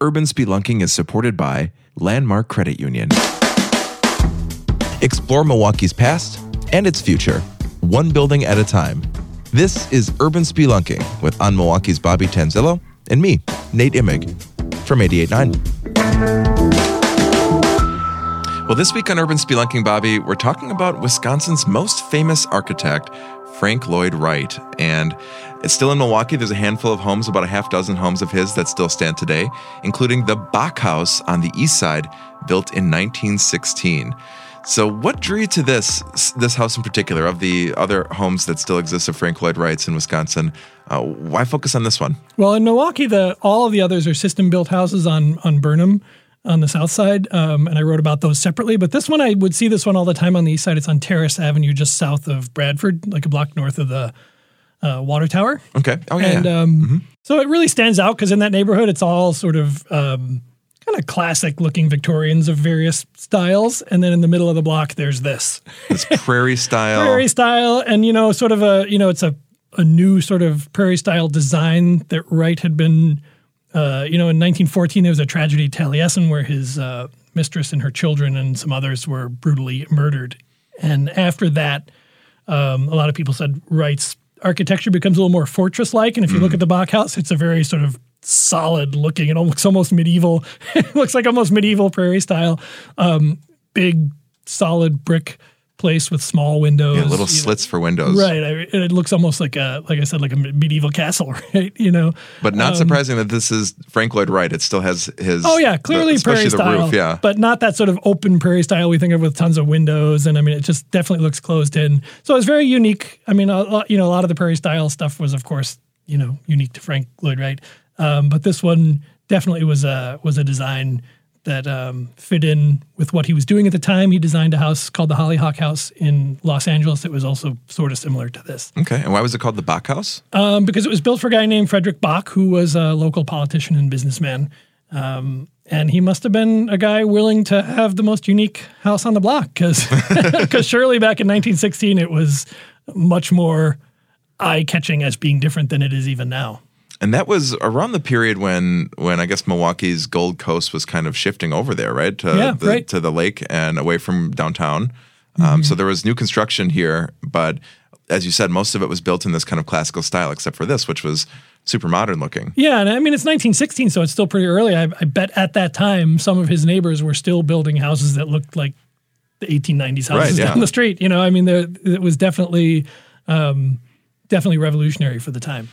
Urban Spelunking is supported by Landmark Credit Union. Explore Milwaukee's past and its future, one building at a time. This is Urban Spelunking with On Milwaukee's Bobby Tanzillo and me, Nate Imig, from 88.9. Well, this week on Urban Spelunking, Bobby, we're talking about Wisconsin's most famous architect, Frank Lloyd Wright. And it's still in Milwaukee. There's a handful of homes, about a half dozen homes of his that still stand today, including the Bogk House on the east side, built in 1916. So, what drew you to this this house in particular? Of the other homes that still exist of Frank Lloyd Wright's in Wisconsin, uh, why focus on this one? Well, in Milwaukee, the all of the others are system built houses on on Burnham on the south side, um, and I wrote about those separately. But this one, I would see this one all the time on the east side. It's on Terrace Avenue, just south of Bradford, like a block north of the uh, water tower. Okay. Oh yeah. And um, mm-hmm. so it really stands out because in that neighborhood, it's all sort of um, kind of classic looking Victorians of various styles. And then in the middle of the block, there's this. It's prairie style. prairie style. And, you know, sort of a, you know, it's a, a new sort of prairie style design that Wright had been uh, you know, in 1914, there was a tragedy Taliesin where his uh, mistress and her children and some others were brutally murdered. And after that, um, a lot of people said Wright's architecture becomes a little more fortress like. And if you mm. look at the Bogk house, it's a very sort of solid looking. It looks almost medieval. it looks like almost medieval prairie style. Um, big, solid brick place with small windows, yeah, little slits know. for windows. Right. It looks almost like a, like I said, like a medieval castle, right? You know. But not um, surprising that this is Frank Lloyd Wright. It still has his. Oh yeah, clearly the, prairie style. Roof, yeah. But not that sort of open prairie style we think of with tons of windows, and I mean, it just definitely looks closed in. So it's very unique. I mean, a, lot, you know, a lot of the prairie style stuff was, of course, you know, unique to Frank Lloyd Wright. Um, but this one definitely was a was a design that um, fit in with what he was doing at the time. He designed a house called the Hollyhock House in Los Angeles that was also sort of similar to this. Okay. And why was it called the Bogk House? Um, because it was built for a guy named Frederick Bogk, who was a local politician and businessman. Um, and he must have been a guy willing to have the most unique house on the block because surely back in 1916 it was much more eye catching as being different than it is even now. And that was around the period when when I guess Milwaukee's Gold Coast was kind of shifting over there, right? To yeah, the, right. to the lake and away from downtown. Um, mm-hmm. so there was new construction here, but as you said, most of it was built in this kind of classical style, except for this, which was super modern looking. Yeah, and I mean it's 1916, so it's still pretty early. I, I bet at that time some of his neighbors were still building houses that looked like the 1890s houses right, yeah. down the street. You know, I mean, there, it was definitely um, definitely revolutionary for the time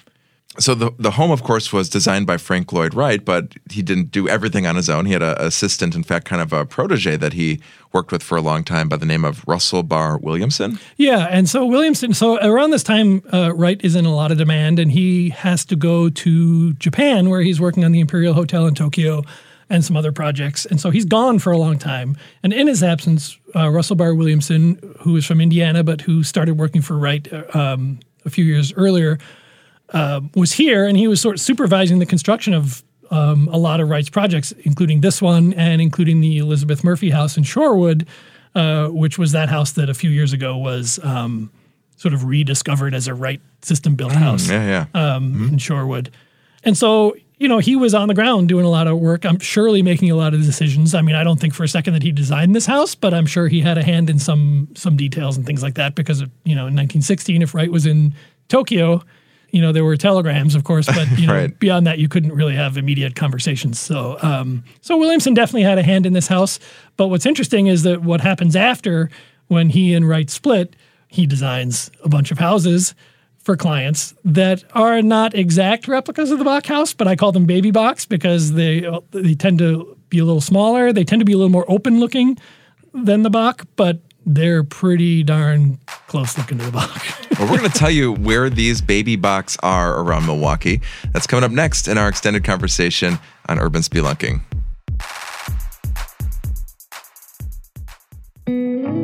so the the home, of course, was designed by Frank Lloyd Wright, but he didn't do everything on his own. He had an assistant, in fact, kind of a protege that he worked with for a long time by the name of Russell Barr Williamson. Yeah, and so Williamson. So around this time, uh, Wright is in a lot of demand, and he has to go to Japan, where he's working on the Imperial Hotel in Tokyo and some other projects. And so he's gone for a long time. And in his absence, uh, Russell Barr Williamson, who is from Indiana but who started working for Wright uh, um, a few years earlier uh, was here, and he was sort of supervising the construction of um, a lot of Wright's projects, including this one and including the Elizabeth Murphy House in Shorewood, uh, which was that house that a few years ago was um, sort of rediscovered as a Wright system built mm, house yeah, yeah. Um, mm-hmm. in Shorewood. And so, you know, he was on the ground doing a lot of work. I'm surely making a lot of decisions. I mean, I don't think for a second that he designed this house, but I'm sure he had a hand in some some details and things like that because, of, you know, in 1916, if Wright was in Tokyo, you know, there were telegrams, of course, but you know, right. beyond that, you couldn't really have immediate conversations. So, um, so Williamson definitely had a hand in this house. But what's interesting is that what happens after when he and Wright split, he designs a bunch of houses for clients that are not exact replicas of the Bogk house, but I call them baby Bogks because they they tend to be a little smaller. They tend to be a little more open looking than the Bogk, but they're pretty darn close looking to the Bogk. well, we're going to tell you where these baby Bogks are around Milwaukee. That's coming up next in our extended conversation on urban spelunking.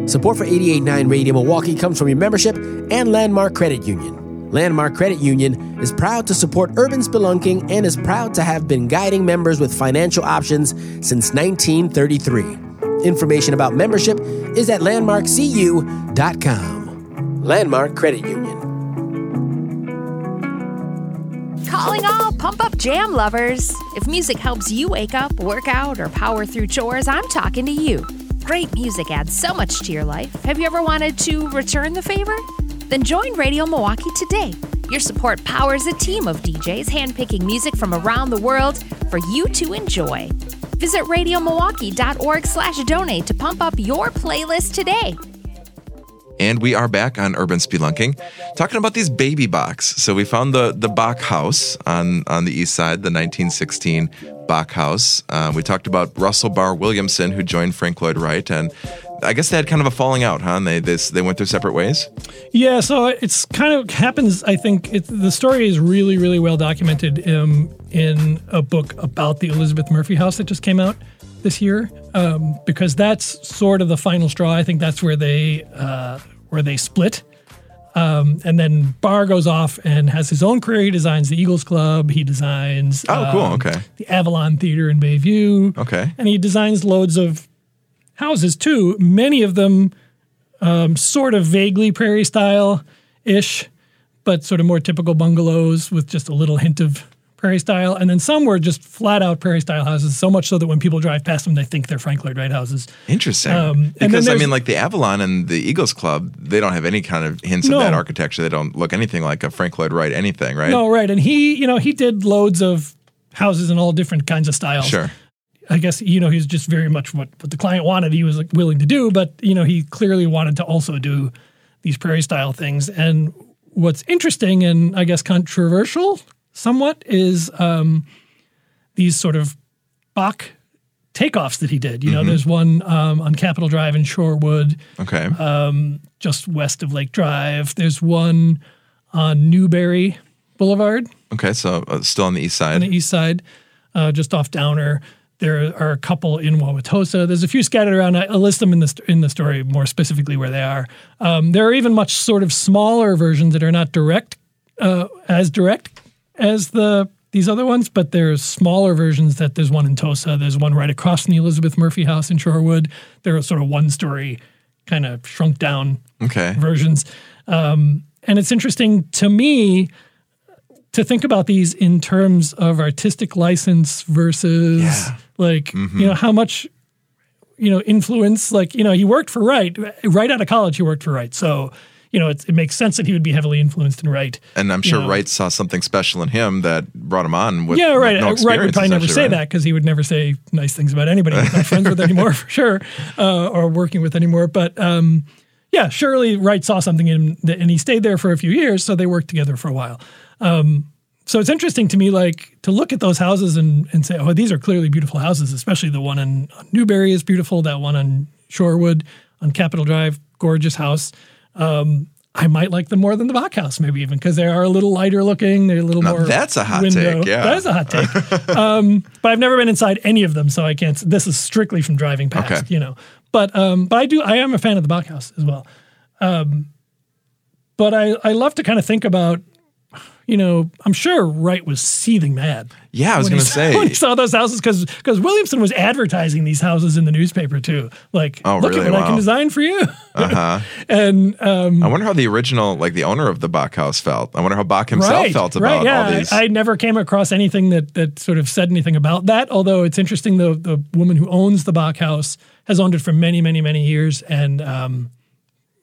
Support for 889 Radio Milwaukee comes from your membership and Landmark Credit Union. Landmark Credit Union is proud to support urban spelunking and is proud to have been guiding members with financial options since 1933. Information about membership is at landmarkcu.com. Landmark Credit Union. Calling all pump up jam lovers. If music helps you wake up, work out, or power through chores, I'm talking to you. Great music adds so much to your life. Have you ever wanted to return the favor? Then join Radio Milwaukee today. Your support powers a team of DJs handpicking music from around the world for you to enjoy. Visit radiomilwaukee.org slash donate to pump up your playlist today. And we are back on Urban Spelunking, talking about these baby Bogks. So we found the the Bogk house on on the east side, the 1916 Bogk house. Uh, we talked about Russell Barr Williamson, who joined Frank Lloyd Wright, and I guess they had kind of a falling out, huh? And they this, they went their separate ways. Yeah, so it's kind of happens. I think it, the story is really, really well documented um, in a book about the Elizabeth Murphy house that just came out this year, um, because that's sort of the final straw. I think that's where they uh, where they split. Um, and then Barr goes off and has his own career. He designs the Eagles Club. He designs Oh, cool. um, Okay. the Avalon Theater in Bayview. Okay. And he designs loads of houses too. Many of them um, sort of vaguely prairie style ish, but sort of more typical bungalows with just a little hint of prairie style. And then some were just flat out prairie style houses, so much so that when people drive past them, they think they're Frank Lloyd Wright houses. Interesting. Um, because I mean, like the Avalon and the Eagles Club, they don't have any kind of hints No. of that architecture. They don't look anything like a Frank Lloyd Wright anything, right? No, right. And he, you know, he did loads of houses in all different kinds of styles. Sure. I guess you know he's just very much what, what the client wanted. He was like, willing to do, but you know he clearly wanted to also do these prairie style things. And what's interesting and I guess controversial somewhat is um, these sort of Bogk takeoffs that he did. You know, there's one um, on Capitol Drive in Shorewood, Okay. Uh, just west of Lake Drive. There's one on Newberry Boulevard okay. So uh, still on the east side. on the east side, uh, just off Downer. There are a couple in Wauwatosa. There's a few scattered around. I, I'll list them in the in the story more specifically where they are. Um, there are even much sort of smaller versions that are not direct uh, as direct as the these other ones, but there's smaller versions. That there's one in Tosa. There's one right across from the Elizabeth Murphy house in Shorewood. There are sort of one story, kind of shrunk down okay. versions. Um, and it's interesting to me to think about these in terms of artistic license versus Yeah. like, you know, how much, you know, influence, like, you know, he worked for Wright right out of college. He worked for Wright. So, you know, it, it makes sense that he would be heavily influenced in Wright. And I'm sure know. Wright saw something special in him that brought him on. With, Yeah, with right. No Uh, Wright would probably never say right? that because he would never say nice things about anybody he's not friends with anymore, for sure, uh, or working with anymore. But um, yeah, surely Wright saw something in him, and he stayed there for a few years, so they worked together for a while. Um, so it's interesting to me, like to look at those houses and, and say, oh, these are clearly beautiful houses. Especially the one on, on Newberry is beautiful. That one on Shorewood on Capitol Drive, gorgeous house. Um, I might like them more than the Bogk house, maybe even because they are a little lighter looking. They're a little Now, more. that's a hot window. take, yeah. that is a hot take. um, but I've never been inside any of them, so I can't. This is strictly from driving past, Okay. you know. But um, but I do. I am a fan of the Bogk house as well. Um, but I I love to kind of think about. You know, I'm sure Wright was seething mad. Yeah, I was going to saw- when he say. saw those houses because because Williamson was advertising these houses in the newspaper too. Like, Oh, look really? at what I can design for you. Uh-huh. and um, I wonder how the original, like the owner of the Bogk house felt. I wonder how Bogk himself right, felt right, about yeah. all these. I, I never came across anything that that sort of said anything about that. Although it's interesting, the the woman who owns the Bogk house has owned it for many, many, many years, and um,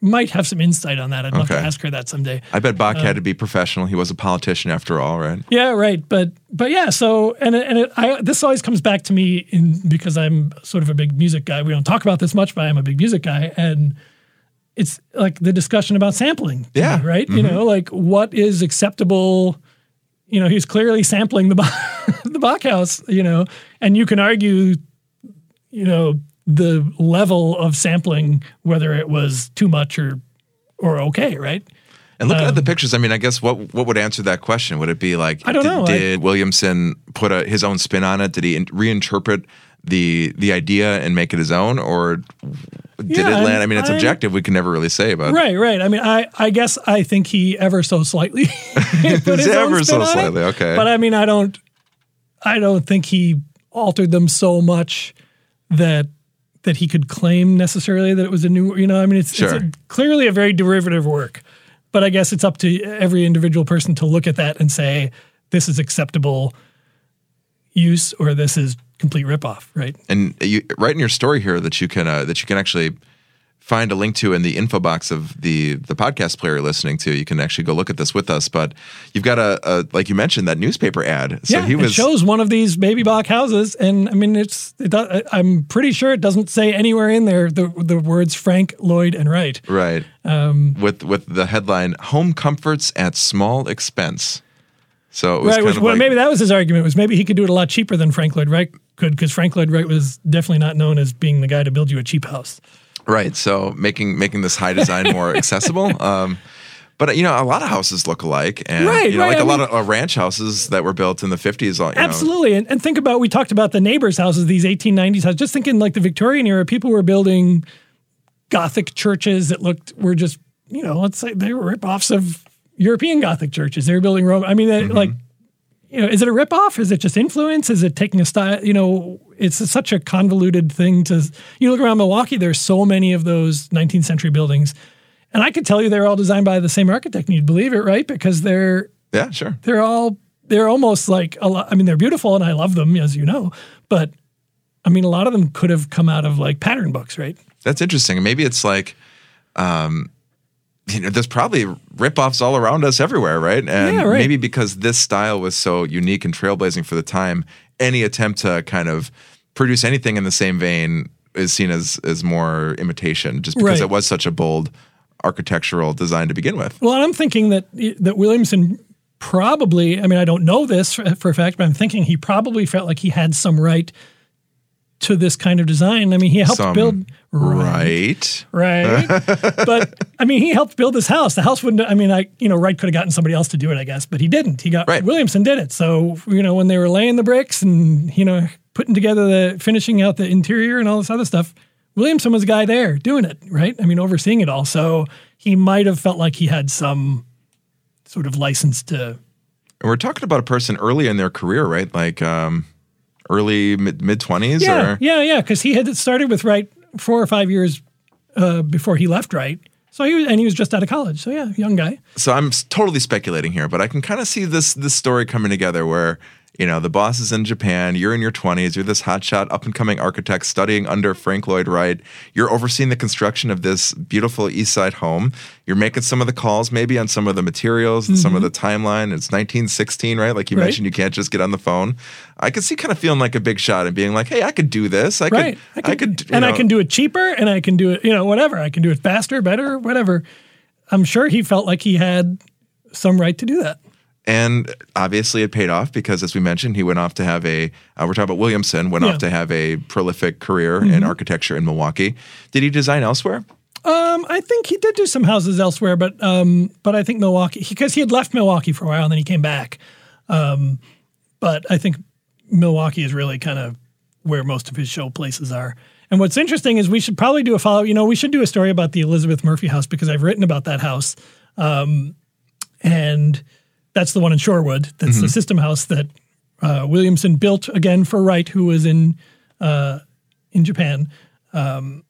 might have some insight on that. I'd love to ask her that someday. I bet Bogk uh, had to be professional. He was a politician after all, right? Yeah, right. But but yeah. So and it- and it, I, this always comes back to me in because I'm sort of a big music guy. We don't talk about this much, but I'm a big music guy, and it's like the discussion about sampling. Yeah. me, right. You know, like what is acceptable. You know, he's clearly sampling the the Bogk house. You know, and you can argue, you know, the level of sampling whether it was too much or or okay, right? And looking at the pictures, I mean, I guess what what would answer that question? Would it be like, Um, I don't did, know. I- did Williamson put a, his own spin on it? Did he in- reinterpret the the idea and make it his own, or did Yeah, it land? I mean, it's I- objective. We can never really say, but Right, right. I mean, I, I guess I think he ever so slightly put his Ever so on it. slightly, okay. But I mean, I don't, I don't think he altered them so much that that he could claim necessarily that it was a new. You know, I mean, it's, it's a, clearly a very derivative work. But I guess it's up to every individual person to look at that and say this is acceptable use or this is complete ripoff, right? And you write in your story here that you can uh, that you can actually find a link to in the info box of the the podcast player you're listening to. You can actually go look at this with us. But you've got a, a like you mentioned that newspaper ad. So yeah, he was, it shows one of these baby Bogk houses, and I mean it's it does, I'm pretty sure it doesn't say anywhere in there the the words Frank Lloyd and Wright. Right. Um, with with the headline "Home Comforts at Small Expense." So it was right, which, well, like, maybe that was his argument was maybe he could do it a lot cheaper than Frank Lloyd Wright could because Frank Lloyd Wright was definitely not known as being the guy to build you a cheap house. Right. So making making this high design more accessible. Um, but you know, a lot of houses look alike, and right, you know, right. like I a mean, lot of uh, ranch houses that were built in the fifties. Absolutely, and, and think about we talked about the neighbors' houses, these 1890s houses. Just thinking, like the Victorian era, people were building Gothic churches that looked were just you know, let's say they were ripoffs of European Gothic churches. They were building Rome. I mean, mm-hmm. like you know, is it a ripoff? Is it just influence? Is it taking a style? You know, it's such a convoluted thing to. You look around Milwaukee, there's so many of those 19th century buildings, and I could tell you they're all designed by the same architect. And you'd believe it, right? Because they're yeah, sure. They're all they're almost like a lot. I mean, they're beautiful, and I love them, as you know. But I mean, a lot of them could have come out of like pattern books, right? That's interesting. Maybe it's like. Um, you know, there's probably ripoffs all around us everywhere, right? And yeah, right. maybe because this style was so unique and trailblazing for the time, any attempt to kind of produce anything in the same vein is seen as as more imitation, just because right. it was such a bold architectural design to begin with. Well, I'm thinking that that Williamson probably, I mean, I don't know this for, for a fact, but I'm thinking he probably felt like he had some right to this kind of design. I mean, he helped Some build right, right. but I mean, he helped build this house. The house wouldn't. I mean, I you know, Wright could have gotten somebody else to do it, I guess, but he didn't. He got right. Williamson did it. So you know, when they were laying the bricks and you know putting together the finishing out the interior and all this other stuff, Williamson was the guy there doing it, right? I mean, overseeing it all. So he might have felt like he had some sort of license to. And we're talking about a person early in their career, right? Like. um early mid twenties? Yeah, or? yeah, yeah. Because he had started with Wright four or five years uh, before he left Right. So he was, and he was just out of college. So yeah, young guy. So I'm totally speculating here, but I can kind of see this this story coming together where you know, the boss is in Japan. You're in your 20s. You're this hotshot, up and coming architect studying under Frank Lloyd Wright. You're overseeing the construction of this beautiful East Side home. You're making some of the calls, maybe on some of the materials, mm-hmm. some of the timeline. It's 1916, right? Like you right. mentioned, you can't just get on the phone. I could see kind of feeling like a big shot and being like, "Hey, I could do this. I right. could, I could, I could and know. I can do it cheaper, and I can do it, you know, whatever. I can do it faster, better, whatever." I'm sure he felt like he had some right to do that. And obviously, it paid off because, as we mentioned, he went off to have a. Uh, we're talking about Williamson. Went Yeah. off to have a prolific career in architecture in Milwaukee. Did he design elsewhere? Um, I think he did do some houses elsewhere, but um, but I think Milwaukee because he had left Milwaukee for a while and then he came back. Um, but I think Milwaukee is really kind of where most of his show places are. And what's interesting is we should probably do a follow. You know, we should do a story about the Elizabeth Murphy house because I've written about that house, um, and that's the one in Shorewood. That's the system house that uh, Williamson built again for Wright, who was in uh, in Japan. Um,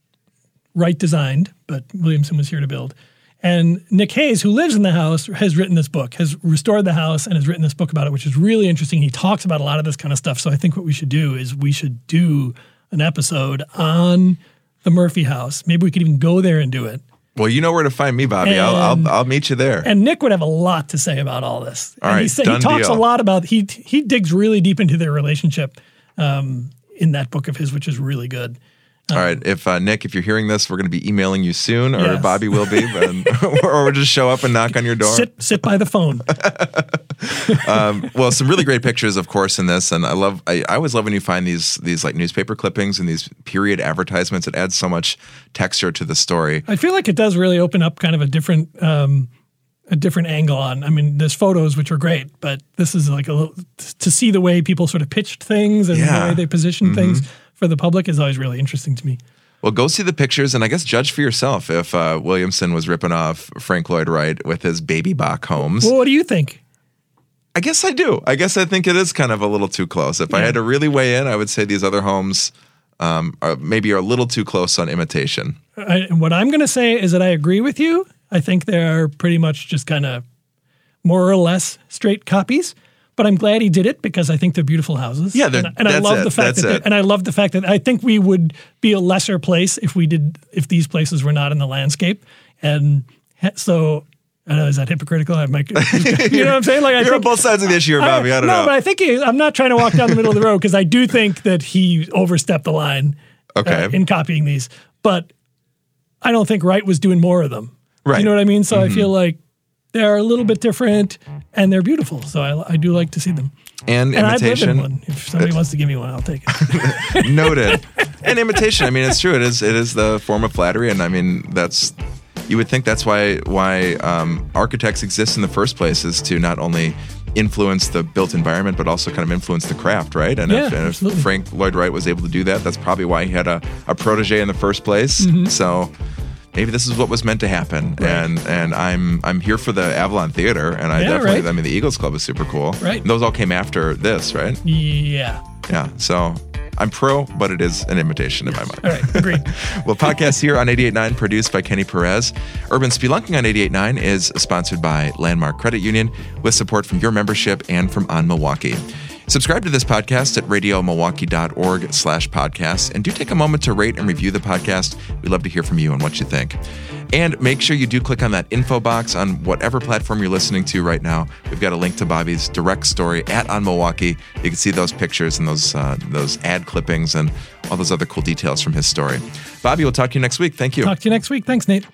Wright designed, but Williamson was here to build. And Nick Hayes, who lives in the house, has written this book, has restored the house, and has written this book about it, which is really interesting. He talks about a lot of this kind of stuff. So I think what we should do is we should do an episode on the Murphy house. Maybe we could even go there and do it. Well, you know where to find me, Bobby. I'll, I'll I'll meet you there. And Nick would have a lot to say about all this. All and right, he, sa- he talks deal. a lot about he he digs really deep into their relationship um, in that book of his, which is really good. All right, if uh, Nick, if you're hearing this, we're going to be emailing you soon, or Yes. Bobby will be, but, or we'll just show up and knock on your door. Sit sit by the phone. well, some really great pictures, of course, in this, and I love. I, I always love when you find these these like newspaper clippings and these period advertisements. It adds so much texture to the story. I feel like it does really open up kind of a different um, a different angle on. I mean, there's photos which are great, but this is like a little to see the way people sort of pitched things and Yeah. Mm-hmm. the way they position things for the public is always really interesting to me. Well, go see the pictures, and I guess judge for yourself if uh, Williamson was ripping off Frank Lloyd Wright with his baby Bogk homes. Well, what do you think? I guess I do. I guess I think it is kind of a little too close. If I had to really weigh in, I would say these other homes um, are maybe are a little too close on imitation. I, what I'm going to say is that I agree with you. I think they are pretty much just kind of more or less straight copies. But I'm glad he did it because I think they're beautiful houses. Yeah, they're- and, and I love it, the fact that, and I love the fact that I think we would be a lesser place if we did if these places were not in the landscape, and so. I know, is that hypocritical? I might, you know what I'm saying? Like, I You're on think, both sides of the issue Bobby. I, don't know. no, know. but I think he, I'm not trying to walk down the middle of the road because I do think that he overstepped the line uh, Okay. in copying these. But I don't think Wright was doing more of them. Right. Mm-hmm. You know what I mean? So I feel like they're a little bit different and they're beautiful. So I, I do like to see them. and And imitation. one. If somebody wants to give me one, I'll take it. Noted. and imitation. I mean, it's true. It is. It is the form of flattery, and I mean, that's. You would think that's why why um, architects exist in the first place is to not only influence the built environment, but also kind of influence the craft, right? And, if, and if. Frank Lloyd Wright was able to do that, that's probably why he had a, a protege in the first place. Mm-hmm. So maybe this is what was meant to happen. And and I'm I'm here for the Avalon Theater, and I Yeah, definitely right. I mean the Eagles Club is super cool. Right. And those all came after this, right? yeah. Yeah. So I'm pro, but it is an imitation in my mind. All right. Agreed. Well, podcast here on 88.9 produced by Kenny Perez. Urban Spelunking on 88.9 is sponsored by Landmark Credit Union with support from your membership and from On Milwaukee. Subscribe to this podcast at radiomilwaukee.org slash podcast and do take a moment to rate and review the podcast. We'd love to hear from you and what you think. And make sure you do click on that info box on whatever platform you're listening to right now. We've got a link to Bobby's direct story at On Milwaukee. You can see those pictures and those uh, those ad clippings and all those other cool details from his story. Bobby, we'll talk to you next week. Thank you. Talk to you next week. Thanks, Nate.